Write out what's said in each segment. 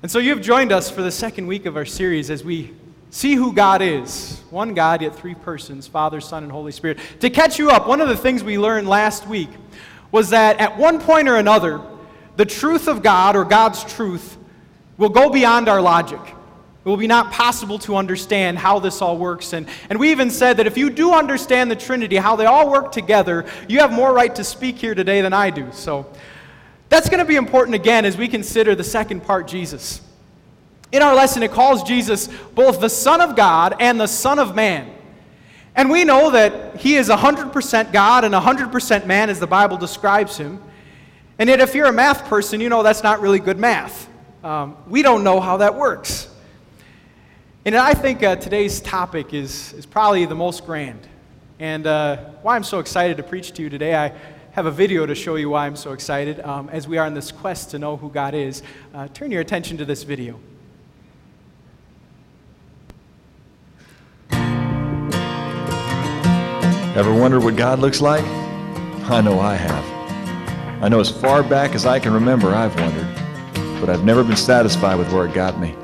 And so you've joined us for the second week of our series as we see who God is one God, yet three persons Father, Son, and Holy Spirit. To catch you up, one of the things we learned last week was that at one point or another, the truth of God or God's truth will go beyond our logic. It will be not possible to understand how this all works. And, and we even said that if you do understand the Trinity, how they all work together, you have more right to speak here today than I do. So that's going to be important again as we consider the second part, Jesus. In our lesson, it calls Jesus both the Son of God and the Son of Man. And we know that he is 100% God and 100% man as the Bible describes him. And yet, if you're a math person, you know that's not really good math. Um, we don't know how that works. And I think uh, today's topic is, is probably the most grand. And uh, why I'm so excited to preach to you today, I have a video to show you why I'm so excited um, as we are on this quest to know who God is. Uh, turn your attention to this video. Ever wondered what God looks like? I know I have. I know as far back as I can remember, I've wondered, but I've never been satisfied with where it got me.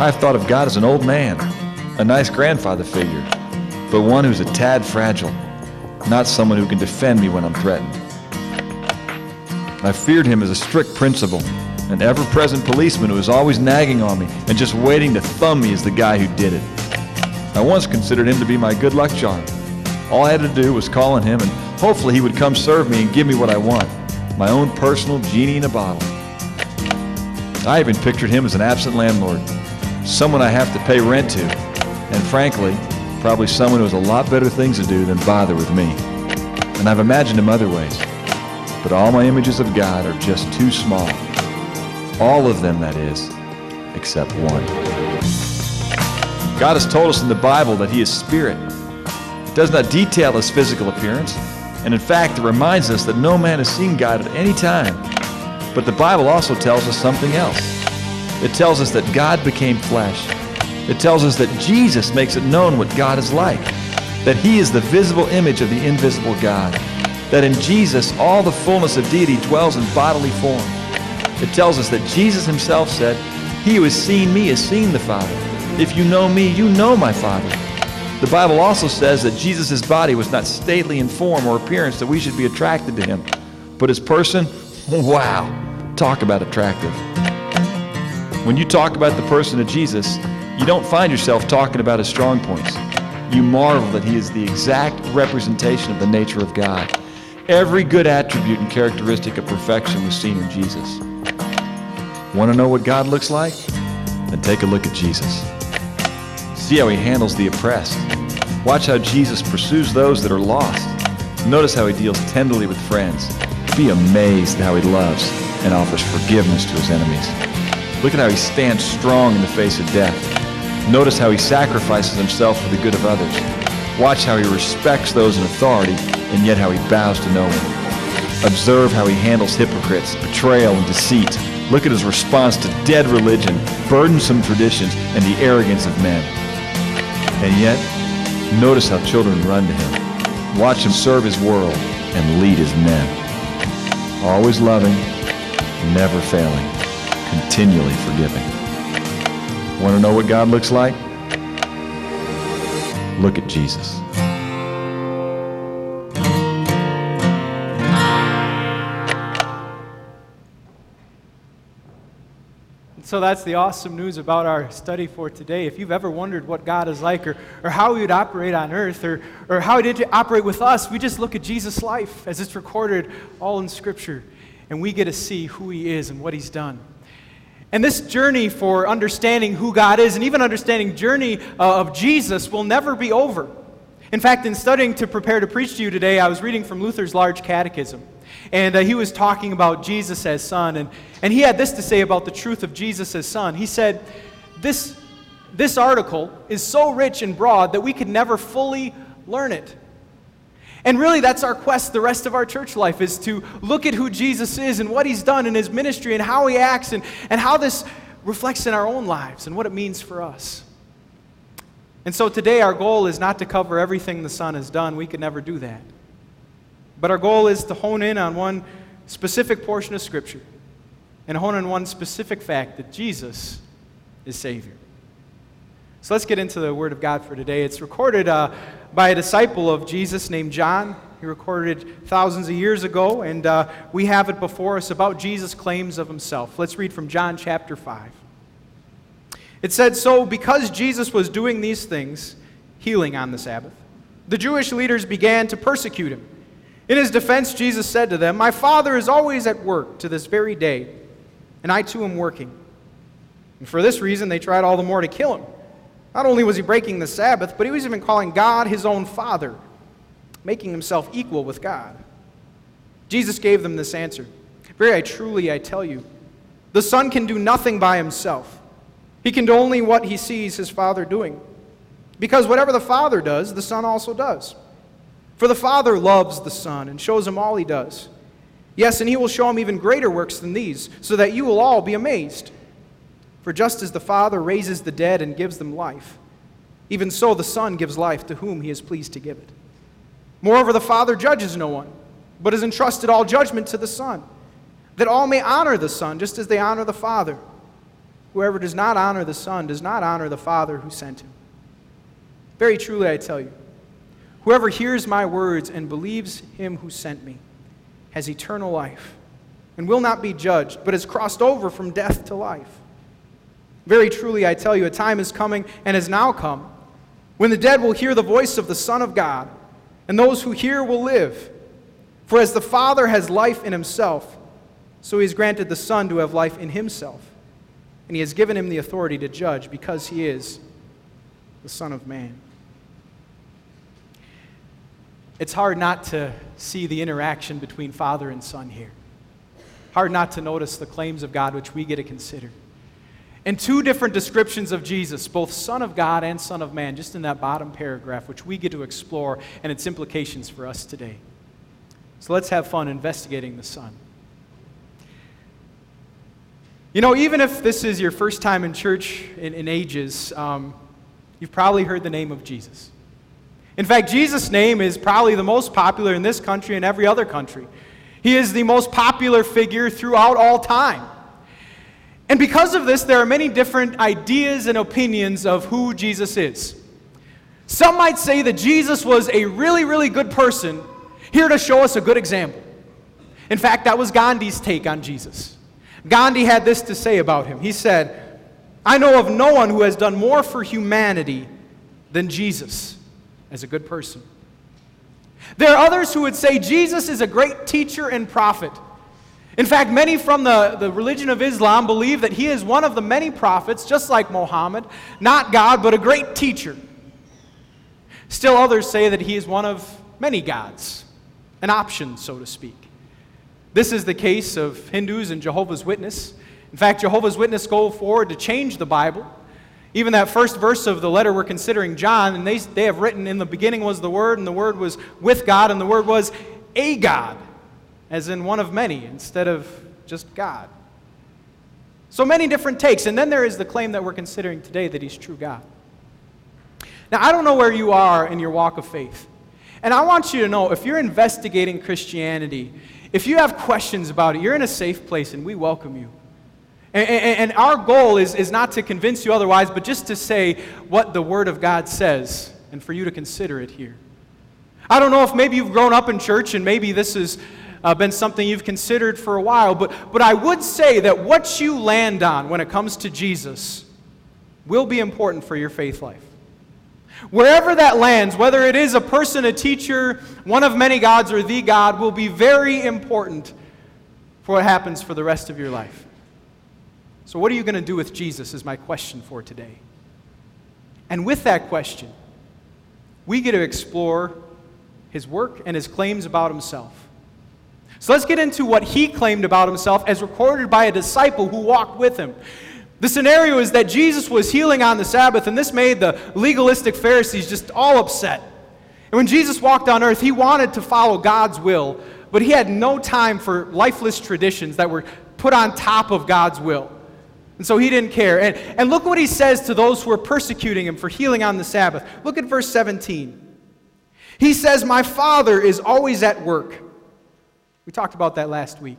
I've thought of God as an old man, a nice grandfather figure, but one who's a tad fragile, not someone who can defend me when I'm threatened. I feared him as a strict principal, an ever present policeman who was always nagging on me and just waiting to thumb me as the guy who did it. I once considered him to be my good luck charm. All I had to do was call on him, and hopefully he would come serve me and give me what I want my own personal genie in a bottle. I even pictured him as an absent landlord, someone I have to pay rent to, and frankly, probably someone who has a lot better things to do than bother with me. And I've imagined him other ways, but all my images of God are just too small. All of them, that is, except one. God has told us in the Bible that He is Spirit. It does not detail His physical appearance, and in fact, it reminds us that no man has seen God at any time. But the Bible also tells us something else. It tells us that God became flesh. It tells us that Jesus makes it known what God is like, that He is the visible image of the invisible God, that in Jesus all the fullness of deity dwells in bodily form. It tells us that Jesus Himself said, He who has seen me has seen the Father. If you know me, you know my Father. The Bible also says that Jesus' body was not stately in form or appearance that we should be attracted to him. But his person, wow, talk about attractive. When you talk about the person of Jesus, you don't find yourself talking about his strong points. You marvel that he is the exact representation of the nature of God. Every good attribute and characteristic of perfection was seen in Jesus. Want to know what God looks like? Then take a look at Jesus. See how he handles the oppressed. Watch how Jesus pursues those that are lost. Notice how he deals tenderly with friends. Be amazed at how he loves and offers forgiveness to his enemies. Look at how he stands strong in the face of death. Notice how he sacrifices himself for the good of others. Watch how he respects those in authority and yet how he bows to no one. Observe how he handles hypocrites, betrayal, and deceit. Look at his response to dead religion, burdensome traditions, and the arrogance of men. And yet, notice how children run to him. Watch him serve his world and lead his men. Always loving, never failing, continually forgiving. Want to know what God looks like? Look at Jesus. So that's the awesome news about our study for today. If you've ever wondered what God is like or, or how he would operate on earth or, or how he did operate with us, we just look at Jesus' life as it's recorded all in Scripture, and we get to see who he is and what he's done. And this journey for understanding who God is and even understanding journey uh, of Jesus will never be over. In fact, in studying to prepare to preach to you today, I was reading from Luther's Large Catechism. And uh, he was talking about Jesus as Son. And, and he had this to say about the truth of Jesus as Son. He said, this, this article is so rich and broad that we could never fully learn it. And really, that's our quest the rest of our church life is to look at who Jesus is and what he's done in his ministry and how he acts and, and how this reflects in our own lives and what it means for us. And so today, our goal is not to cover everything the Son has done. We could never do that. But our goal is to hone in on one specific portion of Scripture and hone in on one specific fact that Jesus is Savior. So let's get into the Word of God for today. It's recorded uh, by a disciple of Jesus named John. He recorded thousands of years ago, and uh, we have it before us about Jesus' claims of himself. Let's read from John chapter 5. It said, So because Jesus was doing these things, healing on the Sabbath, the Jewish leaders began to persecute him. In his defense, Jesus said to them, My Father is always at work to this very day, and I too am working. And for this reason, they tried all the more to kill him. Not only was he breaking the Sabbath, but he was even calling God his own Father, making himself equal with God. Jesus gave them this answer Very truly, I tell you, the Son can do nothing by himself. He can do only what he sees his Father doing. Because whatever the Father does, the Son also does. For the Father loves the Son and shows him all he does. Yes, and he will show him even greater works than these, so that you will all be amazed. For just as the Father raises the dead and gives them life, even so the Son gives life to whom he is pleased to give it. Moreover, the Father judges no one, but has entrusted all judgment to the Son, that all may honor the Son just as they honor the Father. Whoever does not honor the Son does not honor the Father who sent him. Very truly, I tell you, whoever hears my words and believes him who sent me has eternal life and will not be judged, but has crossed over from death to life. Very truly, I tell you, a time is coming and has now come when the dead will hear the voice of the Son of God, and those who hear will live. For as the Father has life in himself, so he has granted the Son to have life in himself. And he has given him the authority to judge because he is the Son of Man. It's hard not to see the interaction between Father and Son here. Hard not to notice the claims of God which we get to consider. And two different descriptions of Jesus, both Son of God and Son of Man, just in that bottom paragraph, which we get to explore and its implications for us today. So let's have fun investigating the Son. You know, even if this is your first time in church in, in ages, um, you've probably heard the name of Jesus. In fact, Jesus' name is probably the most popular in this country and every other country. He is the most popular figure throughout all time. And because of this, there are many different ideas and opinions of who Jesus is. Some might say that Jesus was a really, really good person, here to show us a good example. In fact, that was Gandhi's take on Jesus. Gandhi had this to say about him. He said, I know of no one who has done more for humanity than Jesus as a good person. There are others who would say Jesus is a great teacher and prophet. In fact, many from the, the religion of Islam believe that he is one of the many prophets, just like Mohammed, not God, but a great teacher. Still, others say that he is one of many gods, an option, so to speak. This is the case of Hindus and Jehovah's Witness. In fact, Jehovah's Witness go forward to change the Bible even that first verse of the letter we're considering, John, and they, they have written, In the beginning was the Word, and the Word was with God, and the Word was a God, as in one of many, instead of just God. So many different takes. And then there is the claim that we're considering today that He's true God. Now, I don't know where you are in your walk of faith. And I want you to know if you're investigating Christianity, if you have questions about it, you're in a safe place, and we welcome you. And, and, and, our goal is, is not to convince you otherwise, but just to say what the Word of God says and for you to consider it here. I don't know if maybe you've grown up in church and maybe this has uh, been something you've considered for a while, but, but I would say that what you land on when it comes to Jesus will be important for your faith life. Wherever that lands, whether it is a person, a teacher, one of many gods, or the God, will be very important for what happens for the rest of your life. So, what are you going to do with Jesus? Is my question for today. And with that question, we get to explore his work and his claims about himself. So, let's get into what he claimed about himself as recorded by a disciple who walked with him. The scenario is that Jesus was healing on the Sabbath, and this made the legalistic Pharisees just all upset. And when Jesus walked on earth, he wanted to follow God's will, but he had no time for lifeless traditions that were put on top of God's will. And so he didn't care. And, and look what he says to those who are persecuting him for healing on the Sabbath. Look at verse 17. He says, My Father is always at work. We talked about that last week.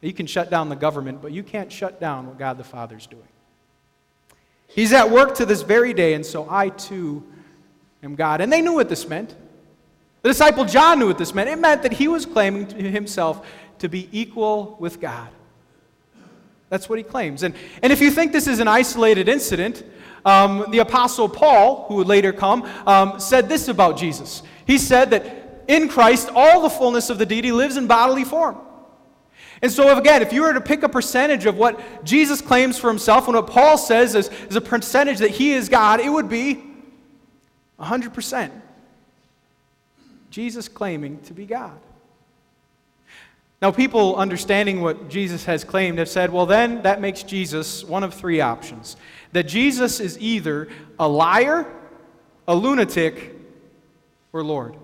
You can shut down the government, but you can't shut down what God the Father's doing. He's at work to this very day, and so I too am God. And they knew what this meant. The disciple John knew what this meant. It meant that he was claiming to himself to be equal with God. That's what he claims. And, and if you think this is an isolated incident, um, the Apostle Paul, who would later come, um, said this about Jesus. He said that in Christ, all the fullness of the deity lives in bodily form. And so, again, if you were to pick a percentage of what Jesus claims for himself and what Paul says is, is a percentage that he is God, it would be 100%. Jesus claiming to be God. Now, people understanding what Jesus has claimed have said, well, then that makes Jesus one of three options. That Jesus is either a liar, a lunatic, or Lord.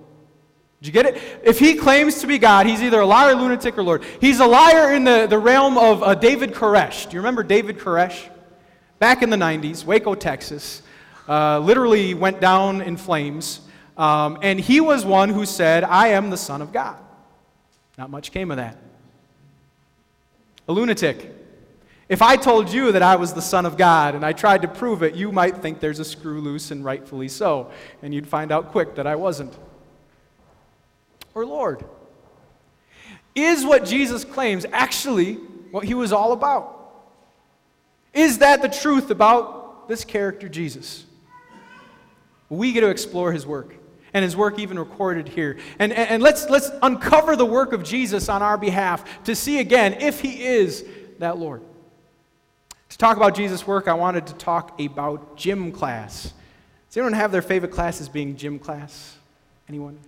Did you get it? If he claims to be God, he's either a liar, lunatic, or Lord. He's a liar in the, the realm of uh, David Koresh. Do you remember David Koresh? Back in the 90s, Waco, Texas, uh, literally went down in flames. Um, and he was one who said, I am the Son of God. Not much came of that. A lunatic. If I told you that I was the Son of God and I tried to prove it, you might think there's a screw loose, and rightfully so. And you'd find out quick that I wasn't or Lord? Is what Jesus claims actually what he was all about? Is that the truth about this character, Jesus? We get to explore his work, and his work even recorded here. And, and, and let's, let's uncover the work of Jesus on our behalf to see again if he is that Lord. To talk about Jesus' work, I wanted to talk about gym class. Does anyone have their favorite class as being gym class? Anyone?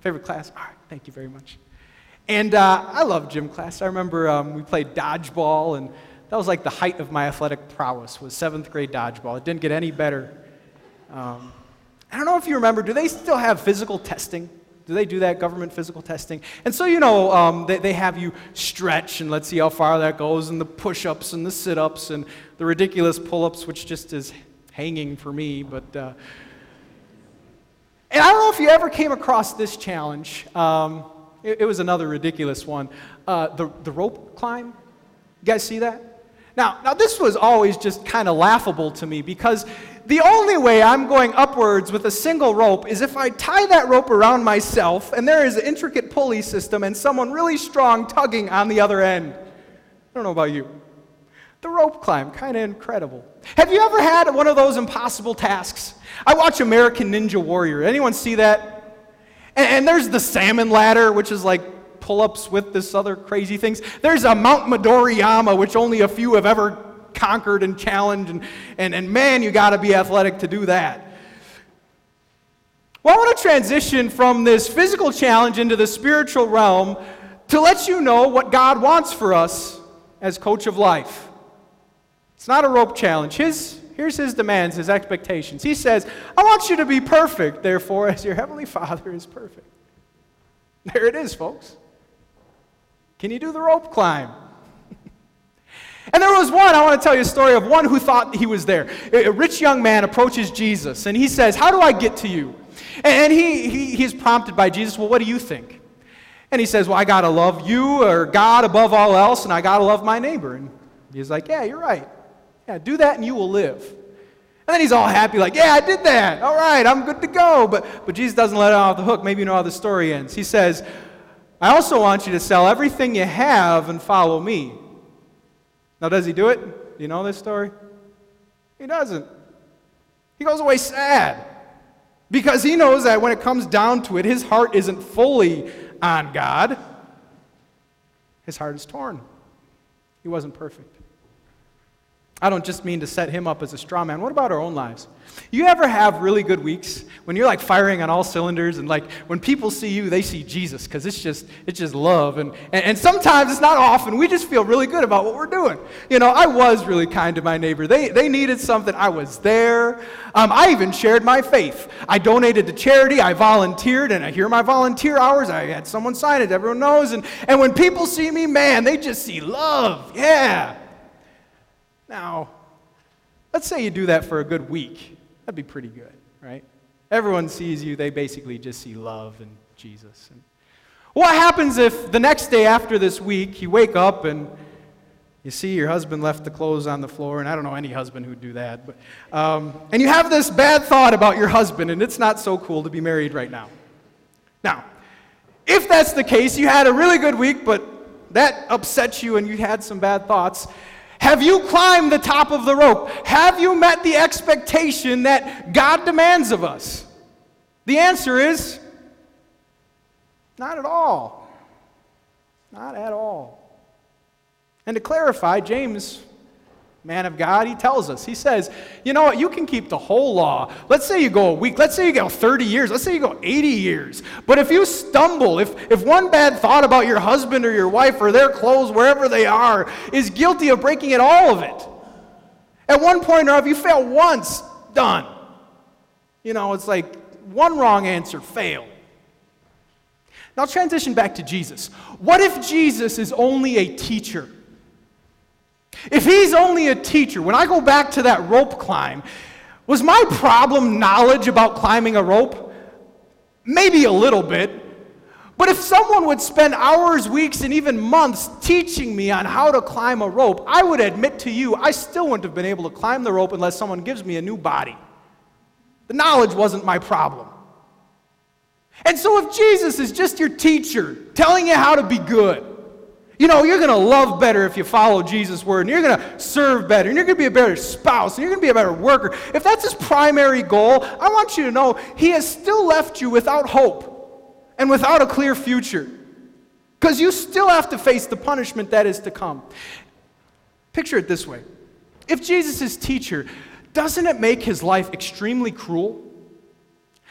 Favorite class? All right, thank you very much. And uh, I love gym class. I remember um, we played dodgeball, and that was like the height of my athletic prowess was seventh grade dodgeball. It didn't get any better. Um, I don't know if you remember, do they still have physical testing? Do they do that, government physical testing? And so, you know, um, they, they have you stretch, and let's see how far that goes, and the push ups, and the sit ups, and the ridiculous pull ups, which just is hanging for me, but. Uh, and I don't know if you ever came across this challenge. Um, it, it, was another ridiculous one. Uh, the, the rope climb. You guys see that? Now, now this was always just kind of laughable to me because the only way I'm going upwards with a single rope is if I tie that rope around myself and there is an intricate pulley system and someone really strong tugging on the other end. I don't know about you. The rope climb, kind of incredible. Have you ever had one of those impossible tasks? I watch American Ninja Warrior. Anyone see that? And, and there's the salmon ladder, which is like pull ups with this other crazy things. There's a Mount Midoriyama, which only a few have ever conquered and challenged. And, and, and man, you got to be athletic to do that. Well, I want to transition from this physical challenge into the spiritual realm to let you know what God wants for us as coach of life. It's not a rope challenge. His, here's his demands, his expectations. He says, I want you to be perfect, therefore, as your heavenly Father is perfect. There it is, folks. Can you do the rope climb? and there was one, I want to tell you a story of one who thought he was there. A rich young man approaches Jesus and he says, How do I get to you? And he, he, he's prompted by Jesus, Well, what do you think? And he says, Well, I got to love you or God above all else, and I got to love my neighbor. And he's like, Yeah, you're right. Yeah, do that and you will live. And then he's all happy, like, yeah, I did that. All right, I'm good to go. But, but Jesus doesn't let him off the hook. Maybe you know how the story ends. He says, I also want you to sell everything you have and follow me. Now, does he do it? Do you know this story? He doesn't. He goes away sad because he knows that when it comes down to it, his heart isn't fully on God. His heart is torn. He wasn't perfect. I don't just mean to set him up as a straw man. What about our own lives? You ever have really good weeks when you're like firing on all cylinders and like when people see you, they see Jesus because it's just it's just love and, and and sometimes it's not often we just feel really good about what we're doing. You know, I was really kind to my neighbor. They they needed something. I was there. Um, I even shared my faith. I donated to charity. I volunteered, and I hear my volunteer hours. I had someone sign it. Everyone knows. And and when people see me, man, they just see love. Yeah. Now, let's say you do that for a good week. That'd be pretty good, right? Everyone sees you, they basically just see love and Jesus. And What happens if the next day after this week you wake up and you see your husband left the clothes on the floor, and I don't know any husband who'd do that, but, um, and you have this bad thought about your husband, and it's not so cool to be married right now. Now, if that's the case, you had a really good week, but that upset you and you had some bad thoughts. Have you climbed the top of the rope? Have you met the expectation that God demands of us? The answer is not at all. Not at all. And to clarify, James, man of God, he tells us, he says, you know what, you can keep the whole law. Let's say you go a week, let's say you go 30 years, let's say you go 80 years. But if you stumble, if, if one bad thought about your husband or your wife or their clothes, wherever they are, is guilty of breaking it, all of it. At one point or if you fail once, done. You know, it's like one wrong answer, fail. Now transition back to Jesus. What if Jesus is only a teacher? If he's only a teacher, when I go back to that rope climb, was my problem knowledge about climbing a rope? Maybe a little bit. But if someone would spend hours, weeks, and even months teaching me on how to climb a rope, I would admit to you, I still wouldn't have been able to climb the rope unless someone gives me a new body. The knowledge wasn't my problem. And so if Jesus is just your teacher telling you how to be good, you know, you're going to love better if you follow Jesus' word, and you're going to serve better, and you're going to be a better spouse, and you're going to be a better worker. If that's his primary goal, I want you to know he has still left you without hope and without a clear future. Because you still have to face the punishment that is to come. Picture it this way if Jesus is teacher, doesn't it make his life extremely cruel?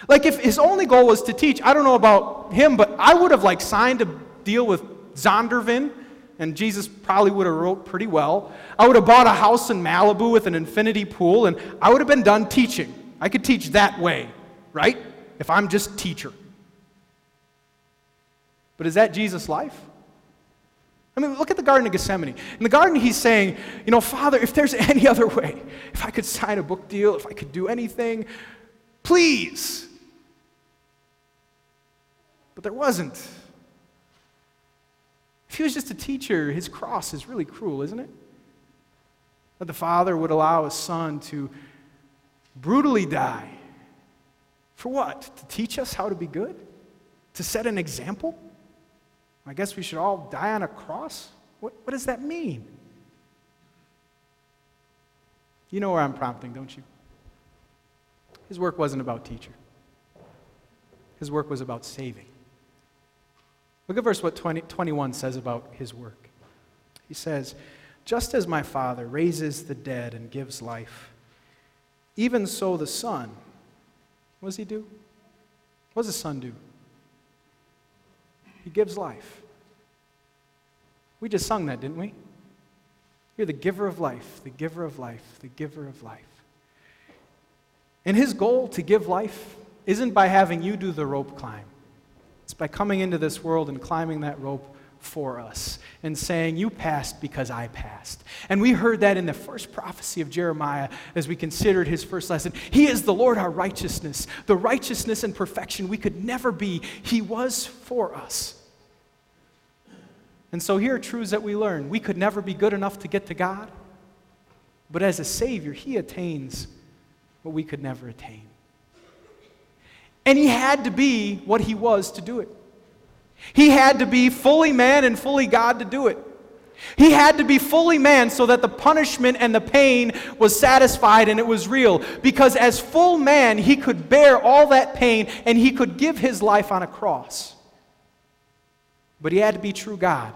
Like if his only goal was to teach, I don't know about him, but I would have like signed a deal with Zondervan, and Jesus probably would have wrote pretty well. I would have bought a house in Malibu with an infinity pool, and I would have been done teaching. I could teach that way, right? If I'm just teacher. But is that Jesus' life? I mean, look at the Garden of Gethsemane. In the garden, he's saying, you know, Father, if there's any other way, if I could sign a book deal, if I could do anything, please. But there wasn't. He was just a teacher, his cross is really cruel, isn't it? That the father would allow his son to brutally die. For what? To teach us how to be good? To set an example? I guess we should all die on a cross? What, what does that mean? You know where I'm prompting, don't you? His work wasn't about teacher. His work was about saving. Look at verse what 20, 21 says about his work. He says, Just as my Father raises the dead and gives life, even so the Son, what does he do? What does the Son do? He gives life. We just sung that, didn't we? You're the giver of life, the giver of life, the giver of life. And his goal to give life isn't by having you do the rope climb. It's by coming into this world and climbing that rope for us and saying, You passed because I passed. And we heard that in the first prophecy of Jeremiah as we considered his first lesson. He is the Lord our righteousness, the righteousness and perfection we could never be. He was for us. And so here are truths that we learn. We could never be good enough to get to God, but as a Savior, He attains what we could never attain. And he had to be what he was to do it. He had to be fully man and fully God to do it. He had to be fully man so that the punishment and the pain was satisfied and it was real. Because as full man, he could bear all that pain and he could give his life on a cross. But he had to be true God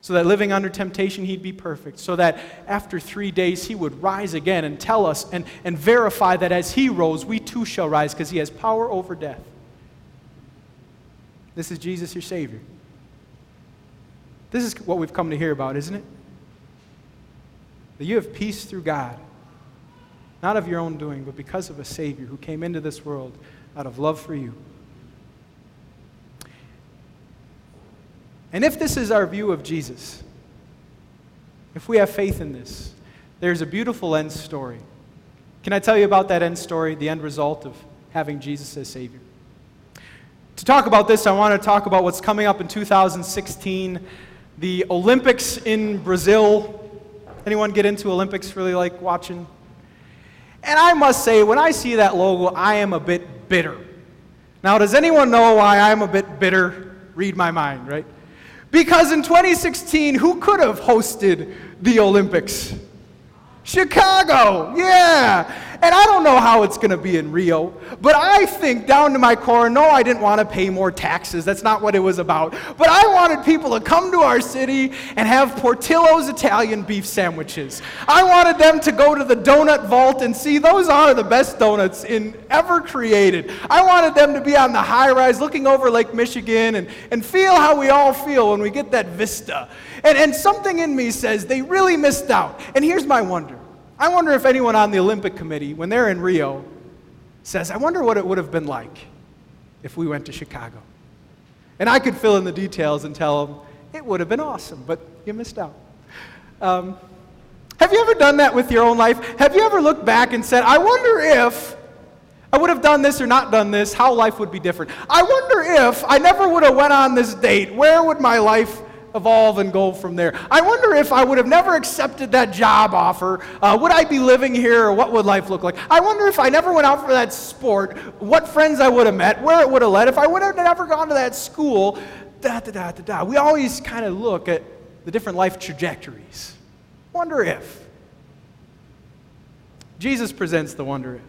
so that living under temptation he'd be perfect, so that after three days he would rise again and tell us and, and verify that as he rose, we too shall rise because he has power over death. This is Jesus, your Savior. This is what we've come to hear about, isn't it? That you have peace through God, not of your own doing, but because of a Savior who came into this world out of love for you. And if this is our view of Jesus, if we have faith in this, there's a beautiful end story. Can I tell you about that end story, the end result of having Jesus as Savior? To talk about this, I want to talk about what's coming up in 2016, the Olympics in Brazil. Anyone get into Olympics really like watching? And I must say, when I see that logo, I am a bit bitter. Now, does anyone know why I'm a bit bitter? Read my mind, right? Because in 2016, who could have hosted the Olympics? Chicago, yeah. And I don't know how it's going to be in Rio, but I think down to my core, no, I didn't want to pay more taxes. That's not what it was about. But I wanted people to come to our city and have Portillo's Italian beef sandwiches. I wanted them to go to the donut vault and see those are the best donuts in ever created. I wanted them to be on the high rise looking over Lake Michigan and, and feel how we all feel when we get that vista. And, and something in me says they really missed out. And here's my wonder. I wonder if anyone on the Olympic Committee, when they're in Rio, says, I wonder what it would have been like if we went to Chicago. And I could fill in the details and tell them, it would have been awesome, but you missed out. Um, have you ever done that with your own life? Have you ever looked back and said, I wonder if I would have done this or not done this, how life would be different? I wonder if I never would have went on this date, where would my life evolve and go from there. I wonder if I would have never accepted that job offer, uh, would I be living here or what would life look like? I wonder if I never went out for that sport, what friends I would have met, where it would have led, if I would have never gone to that school, da da da da da. We always kind of look at the different life trajectories. Wonder if. Jesus presents the wonder if.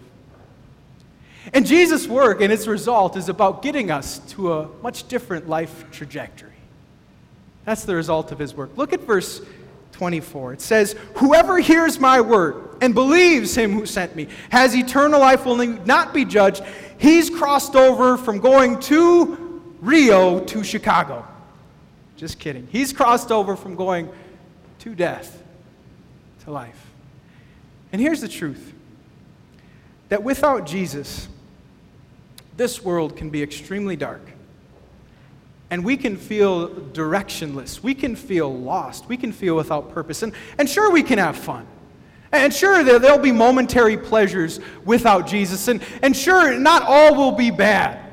And Jesus' work and its result is about getting us to a much different life trajectory. That's the result of his work. Look at verse 24. It says, Whoever hears my word and believes him who sent me has eternal life, will not be judged. He's crossed over from going to Rio to Chicago. Just kidding. He's crossed over from going to death to life. And here's the truth that without Jesus, this world can be extremely dark and we can feel directionless. We can feel lost. We can feel without purpose. And, and sure, we can have fun. And sure, there, there'll be momentary pleasures without Jesus. And, and sure, not all will be bad.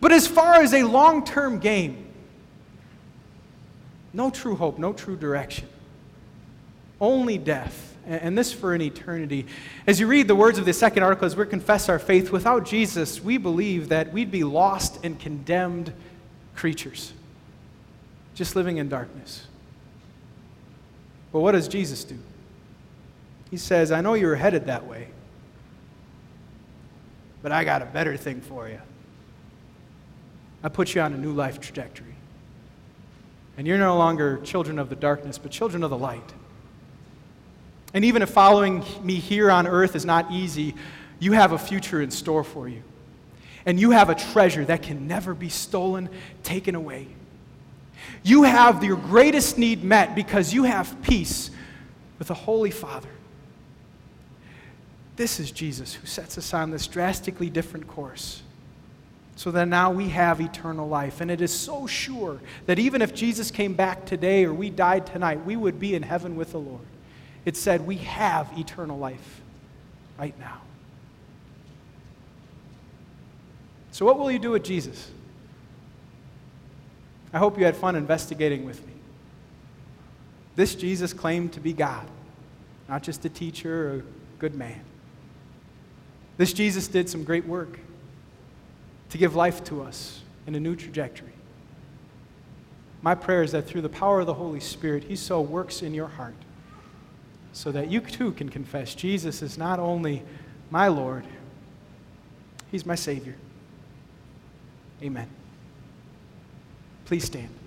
But as far as a long term game, no true hope, no true direction. Only death. And this for an eternity. As you read the words of the second article, as we confess our faith, without Jesus, we believe that we'd be lost and condemned creatures, just living in darkness. But what does Jesus do? He says, I know you're headed that way, but I got a better thing for you. I put you on a new life trajectory. And you're no longer children of the darkness, but children of the light. And even if following me here on earth is not easy, you have a future in store for you and you have a treasure that can never be stolen, taken away. You have your greatest need met because you have peace with a Holy Father. This is Jesus who sets us on this drastically different course. So that now we have eternal life. And it is so sure that even if Jesus came back today or we died tonight, we would be in heaven with the Lord. It said we have eternal life right now. So, what will you do with Jesus? I hope you had fun investigating with me. This Jesus claimed to be God, not just a teacher or a good man. This Jesus did some great work to give life to us in a new trajectory. My prayer is that through the power of the Holy Spirit, He so works in your heart so that you too can confess Jesus is not only my Lord, He's my Savior. Amen. Please stand.